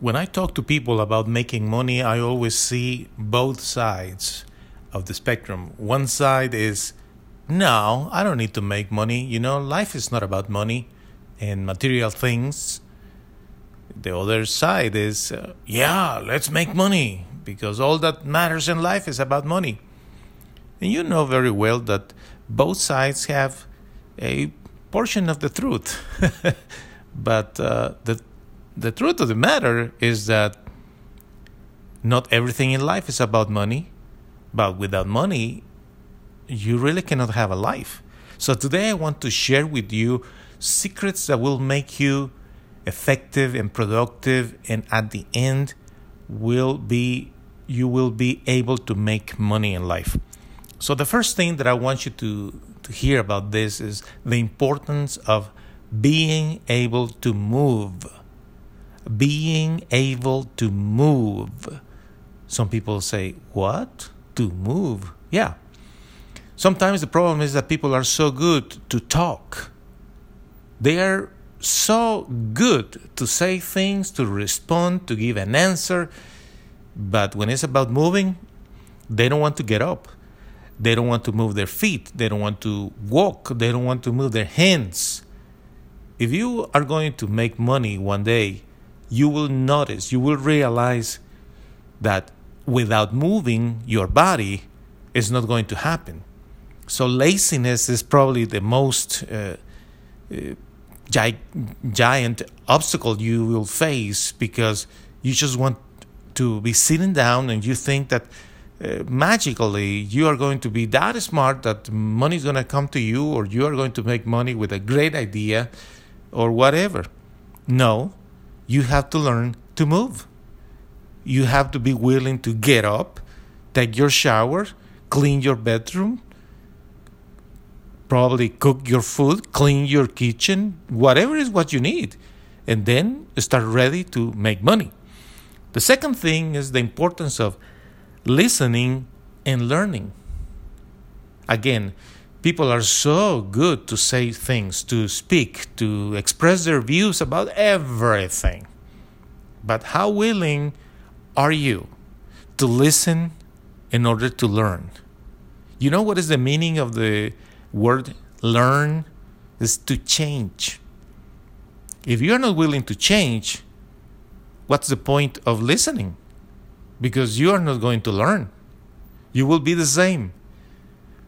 when I talk to people about making money, I always see both sides of the spectrum. One side is, no, I don't need to make money. You know, life is not about money and material things. The other side is, uh, yeah, let's make money because all that matters in life is about money. And you know very well that both sides have a portion of the truth. but uh, the the truth of the matter is that not everything in life is about money, but without money, you really cannot have a life. So today I want to share with you secrets that will make you effective and productive and at the end will be you will be able to make money in life. So the first thing that I want you to to hear about this is the importance of being able to move being able to move. Some people say, What? To move? Yeah. Sometimes the problem is that people are so good to talk. They are so good to say things, to respond, to give an answer. But when it's about moving, they don't want to get up. They don't want to move their feet. They don't want to walk. They don't want to move their hands. If you are going to make money one day, you will notice, you will realize that without moving your body is not going to happen. So laziness is probably the most uh, uh, gi- giant obstacle you will face because you just want to be sitting down and you think that uh, magically you are going to be that smart that money is going to come to you or you are going to make money with a great idea or whatever. No, you have to learn to move. You have to be willing to get up, take your shower, clean your bedroom, probably cook your food, clean your kitchen, whatever is what you need, and then start ready to make money. The second thing is the importance of listening and learning. Again, people are so good to say things, to speak, to express their views about everything. But how willing are you to listen in order to learn? You know what is the meaning of the word learn? Is to change. If you are not willing to change, what's the point of listening? Because you are not going to learn. You will be the same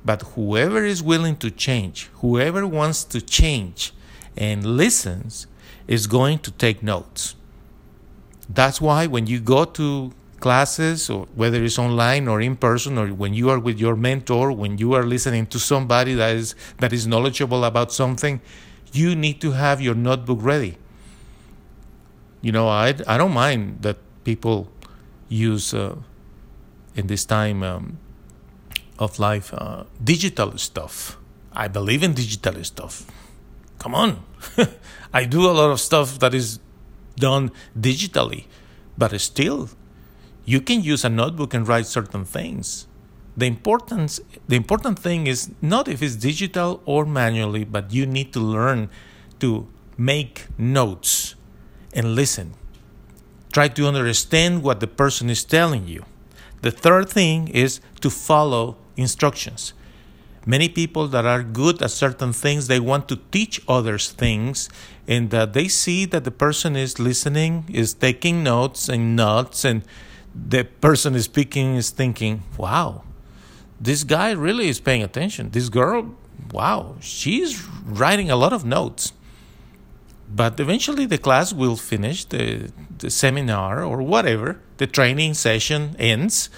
but whoever is willing to change, whoever wants to change and listens, is going to take notes. That's why when you go to classes, or whether it's online or in person, or when you are with your mentor, when you are listening to somebody that is that is knowledgeable about something, you need to have your notebook ready. You know, I I don't mind that people use uh, in this time um, of life uh, digital stuff. I believe in digital stuff. Come on. I do a lot of stuff that is done digitally, but still, you can use a notebook and write certain things. The importance, the important thing is not if it's digital or manually, but you need to learn to make notes and listen. Try to understand what the person is telling you. The third thing is to follow instructions. Many people that are good at certain things, they want to teach others things, and that they see that the person is listening, is taking notes and notes, and the person is speaking is thinking, "Wow, this guy really is paying attention. This girl, wow, she's writing a lot of notes." But eventually, the class will finish, the, the seminar or whatever, the training session ends,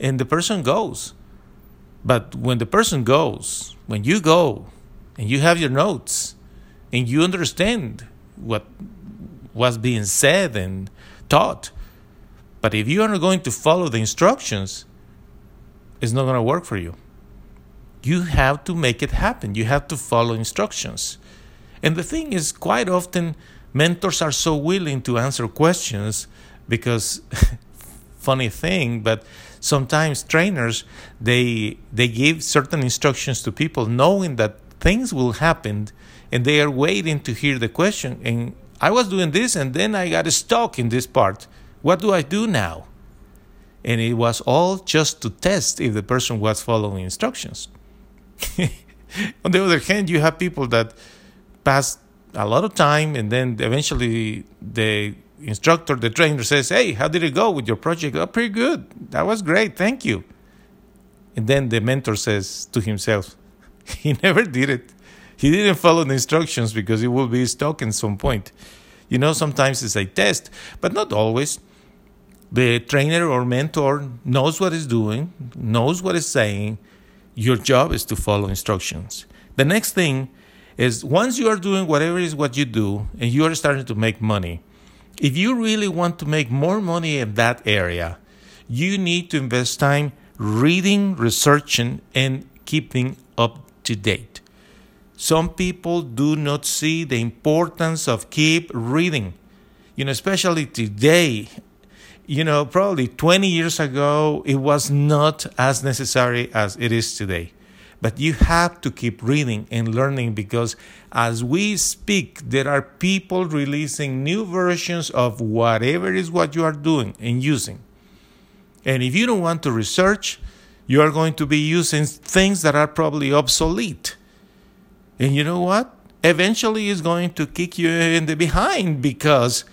and the person goes but when the person goes, when you go and you have your notes and you understand what was being said and taught, but if you are not going to follow the instructions, it's not going to work for you. You have to make it happen. You have to follow instructions. And the thing is, quite often, mentors are so willing to answer questions because, funny thing, but sometimes trainers they they give certain instructions to people knowing that things will happen and they are waiting to hear the question and I was doing this and then I got stuck in this part. What do I do now? And it was all just to test if the person was following instructions. On the other hand, you have people that pass a lot of time and then eventually the instructor, the trainer says, Hey, how did it go with your project? Oh, pretty good. That was great. Thank you. And then the mentor says to himself, He never did it. He didn't follow the instructions because he will be stuck at some point. You know, sometimes it's a test, but not always. The trainer or mentor knows what he's doing, knows what he's saying. Your job is to follow instructions. The next thing is once you are doing whatever is what you do and you are starting to make money, if you really want to make more money in that area, you need to invest time reading, researching, and keeping up to date. Some people do not see the importance of keep reading. You know, especially today, you know, probably 20 years ago, it was not as necessary as it is today. But you have to keep reading and learning because as we speak, there are people releasing new versions of whatever is what you are doing and using. And if you don't want to research, you are going to be using things that are probably obsolete. And you know what? Eventually, it's going to kick you in the behind because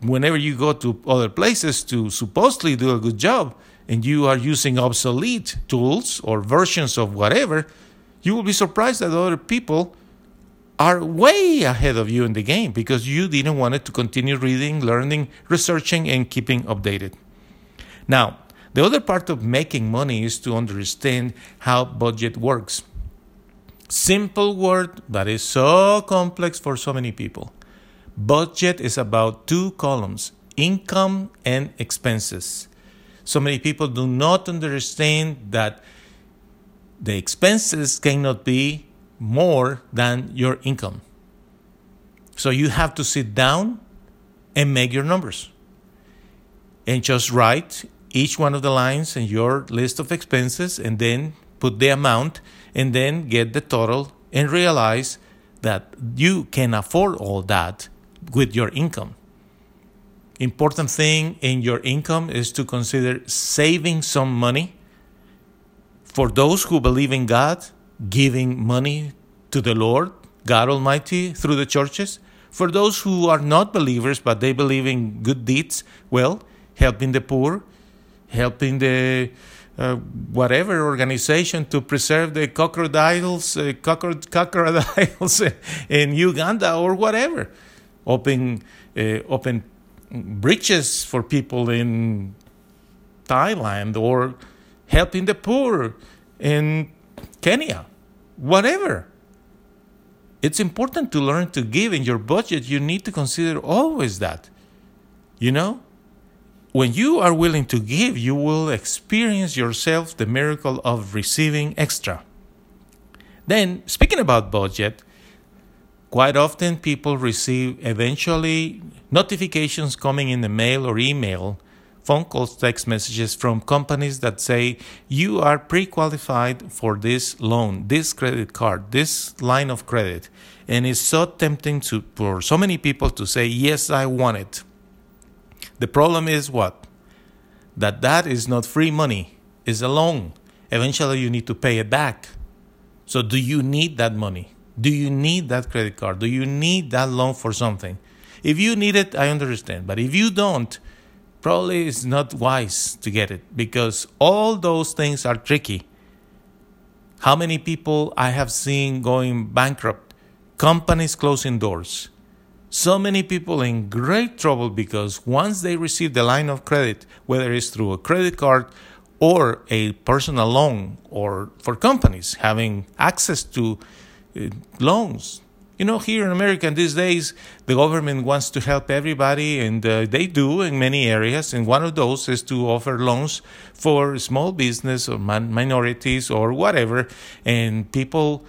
whenever you go to other places to supposedly do a good job, and you are using obsolete tools or versions of whatever, you will be surprised that other people are way ahead of you in the game because you didn't want to continue reading, learning, researching, and keeping updated. Now, the other part of making money is to understand how budget works. Simple word, but it's so complex for so many people. Budget is about two columns income and expenses. So many people do not understand that the expenses cannot be more than your income. So you have to sit down and make your numbers and just write each one of the lines in your list of expenses and then put the amount and then get the total and realize that you can afford all that with your income important thing in your income is to consider saving some money. For those who believe in God, giving money to the Lord, God Almighty, through the churches. For those who are not believers but they believe in good deeds, well, helping the poor, helping the uh, whatever organization to preserve the crocodiles, uh, crocodiles in Uganda or whatever, open, uh, open bridges for people in Thailand or helping the poor in Kenya, whatever. It's important to learn to give in your budget. You need to consider always that. You know, when you are willing to give, you will experience yourself the miracle of receiving extra. Then, speaking about budget, Quite often, people receive eventually notifications coming in the mail or email, phone calls, text messages from companies that say you are pre qualified for this loan, this credit card, this line of credit. And it's so tempting to, for so many people to say, Yes, I want it. The problem is what? That that is not free money, it's a loan. Eventually, you need to pay it back. So, do you need that money? Do you need that credit card? Do you need that loan for something? If you need it, I understand. But if you don't, probably it's not wise to get it because all those things are tricky. How many people I have seen going bankrupt, companies closing doors. So many people in great trouble because once they receive the line of credit, whether it's through a credit card or a personal loan, or for companies having access to loans. You know, here in America these days, the government wants to help everybody, and uh, they do in many areas. And one of those is to offer loans for small business or minorities or whatever. And people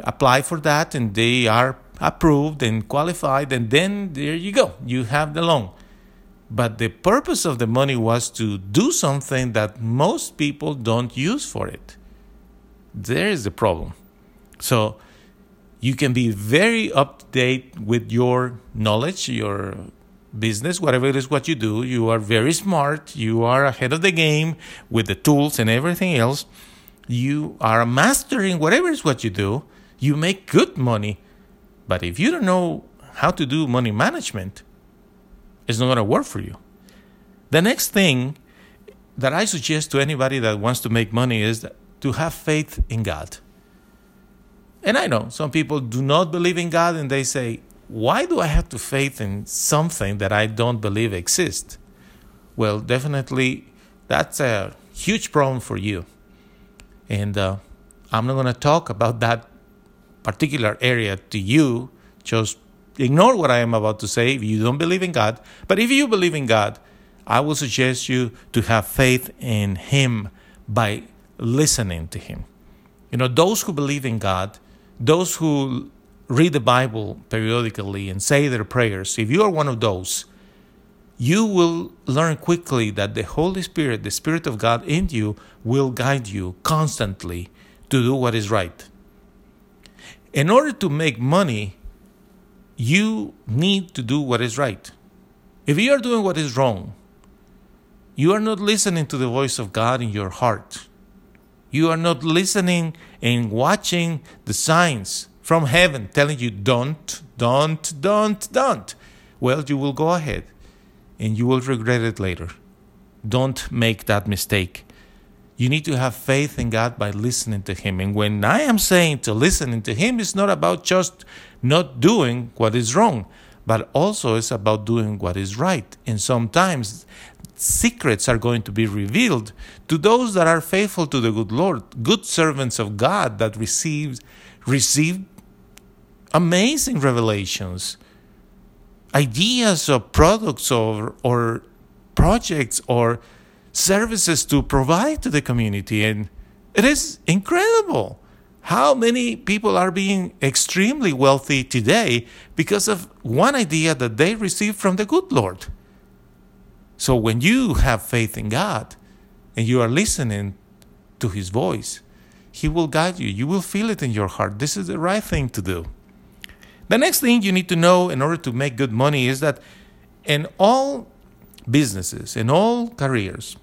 apply for that, and they are approved and qualified. And then there you go, you have the loan. But the purpose of the money was to do something that most people don't use for it. There is the problem. So, You can be very up to date with your knowledge, your business, whatever it is what you do. You are very smart. You are ahead of the game with the tools and everything else. You are a master in whatever is what you do. You make good money. But if you don't know how to do money management, it's not going to work for you. The next thing that I suggest to anybody that wants to make money is to have faith in God. And I know some people do not believe in God and they say, why do I have to faith in something that I don't believe exists? Well, definitely that's a huge problem for you. And uh, I'm not going to talk about that particular area to you. Just ignore what I am about to say if you don't believe in God. But if you believe in God, I will suggest you to have faith in Him by listening to Him. You know, those who believe in God, those who read the Bible periodically and say their prayers, if you are one of those, you will learn quickly that the Holy Spirit, the Spirit of God in you, will guide you constantly to do what is right. In order to make money, you need to do what is right. If you are doing what is wrong, you are not listening to the voice of God in your heart. You are not listening and watching the signs from heaven telling you, don't, don't, don't, don't, well, you will go ahead and you will regret it later. Don't make that mistake. You need to have faith in God by listening to Him. And when I am saying to listening to Him, it's not about just not doing what is wrong, but also it's about doing what is right. And sometimes secrets are going to be revealed to those that are faithful to the good Lord, good servants of God that receive receive amazing revelations, ideas of products or, or projects or services to provide to the community. And it is incredible how many people are being extremely wealthy today because of one idea that they received from the good Lord. So when you have faith in God and you are listening to His voice, He will guide you. You will feel it in your heart. This is the right thing to do. The next thing you need to know in order to make good money is that in all businesses, in all careers,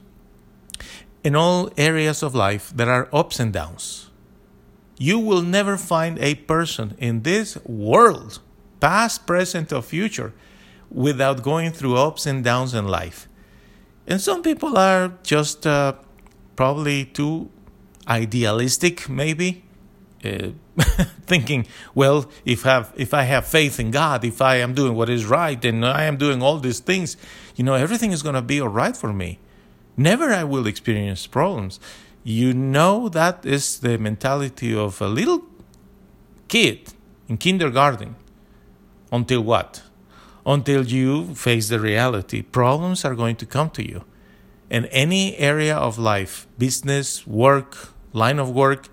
in all areas of life, there are ups and downs. You will never find a person in this world, past, present, or future, without going through ups and downs in life. And some people are just uh, probably too idealistic, maybe, uh, thinking, well, if have if I have faith in God, if I am doing what is right, and I am doing all these things, you know, everything is going to be all right for me. Never I will experience problems. You know that is the mentality of a little kid in kindergarten. Until what? Until you face the reality. Problems are going to come to you. In any area of life, business, work, line of work,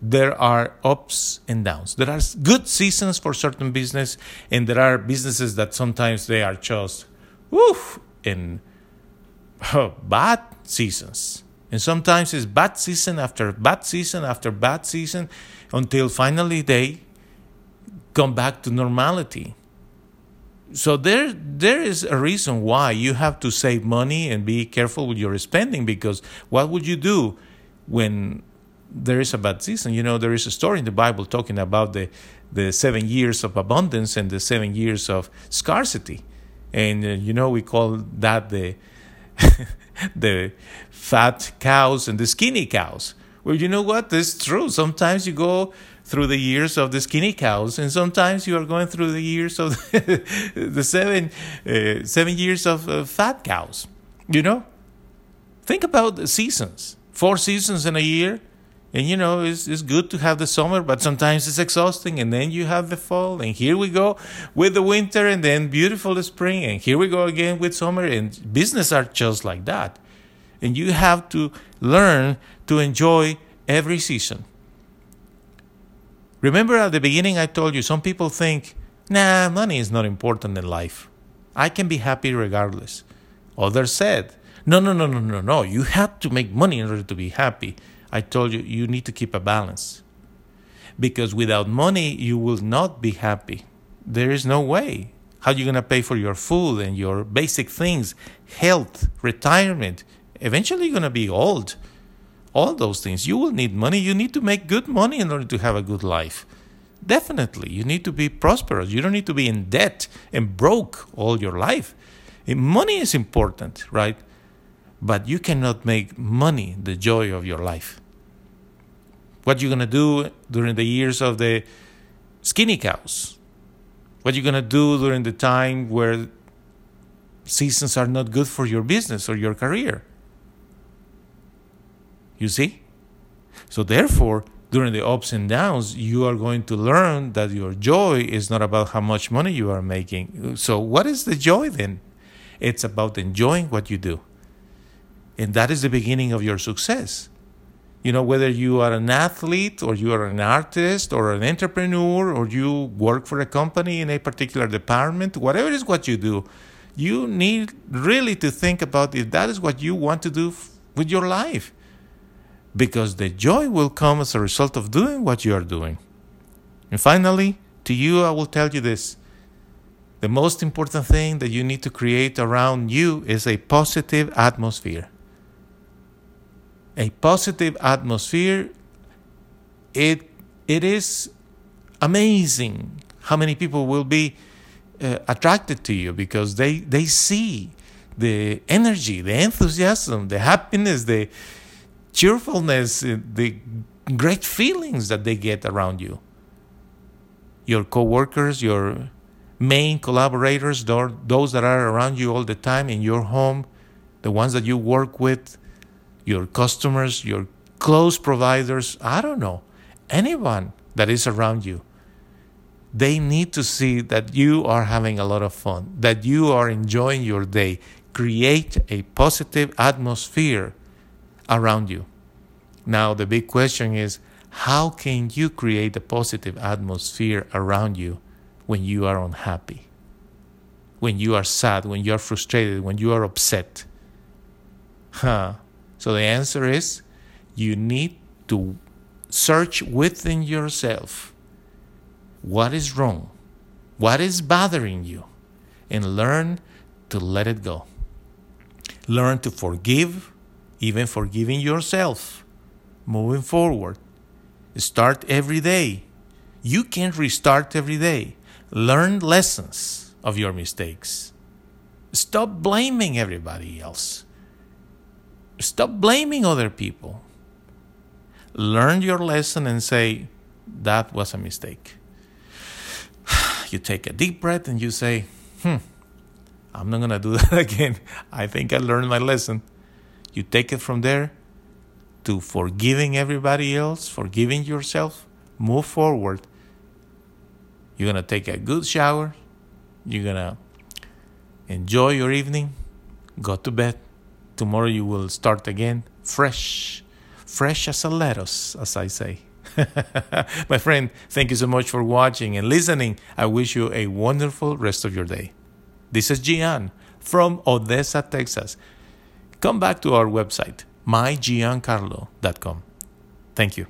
there are ups and downs. There are good seasons for certain business, and there are businesses that sometimes they are just woof in bad seasons. And sometimes it's bad season after bad season after bad season until finally they come back to normality. So there there is a reason why you have to save money and be careful with your spending because what would you do when there is a bad season. You know, there is a story in the Bible talking about the the seven years of abundance and the seven years of scarcity, and uh, you know we call that the the fat cows and the skinny cows. Well, you know what? It's true. Sometimes you go through the years of the skinny cows, and sometimes you are going through the years of the seven uh, seven years of uh, fat cows. You know, think about the seasons. Four seasons in a year and you know it's, it's good to have the summer but sometimes it's exhausting and then you have the fall and here we go with the winter and then beautiful spring and here we go again with summer and business are just like that and you have to learn to enjoy every season remember at the beginning i told you some people think nah money is not important in life i can be happy regardless others said no no no no no no you have to make money in order to be happy I told you, you need to keep a balance. Because without money, you will not be happy. There is no way. How are you going to pay for your food and your basic things, health, retirement? Eventually, you're going to be old. All those things. You will need money. You need to make good money in order to have a good life. Definitely. You need to be prosperous. You don't need to be in debt and broke all your life. Money is important, right? But you cannot make money the joy of your life. What you're gonna do during the years of the skinny cows? What you're gonna do during the time where seasons are not good for your business or your career? You see? So therefore, during the ups and downs, you are going to learn that your joy is not about how much money you are making. So, what is the joy then? It's about enjoying what you do. And that is the beginning of your success. You know, whether you are an athlete or you are an artist or an entrepreneur or you work for a company in a particular department, whatever is what you do, you need really to think about if that is what you want to do with your life because the joy will come as a result of doing what you are doing. And finally, to you, I will tell you this the most important thing that you need to create around you is a positive atmosphere. A positive atmosphere, it, it is amazing how many people will be uh, attracted to you because they, they see the energy, the enthusiasm, the happiness, the, cheerfulness, uh, the great feelings that they get around you. Your coworkers, your main collaborators, those that are around you all the time in your home, the ones that you work with, your customers, your close providers, I don't know, anyone that is around you. They need to see that you are having a lot of fun, that you are enjoying your day. Create a positive atmosphere around you. Now, the big question is how can you create a positive atmosphere around you when you are unhappy? When you are sad, when you are frustrated, when you are upset? Huh. So the answer is you need to search within yourself what is wrong, what is bothering you, and learn to let it go. Learn to forgive even forgiving yourself, moving forward. Start every day. You can restart every day. Learn lessons of your mistakes. Stop blaming everybody else. Stop blaming other people. Learn your lesson and say, that was a mistake. You take a deep breath and you say, hmm, I'm not going to do that again. I think I learned my lesson. You take it from there to forgiving everybody else, forgiving yourself, move forward. You're going to take a good shower. You're going to enjoy your evening, go to bed. Tomorrow you will start again fresh, fresh as a lettuce, as I say. My friend, thank you so much for watching and listening. I wish you a wonderful rest of your day. This is Gian from Odessa, Texas come back to our website, mygiancarlo.com. Thank you.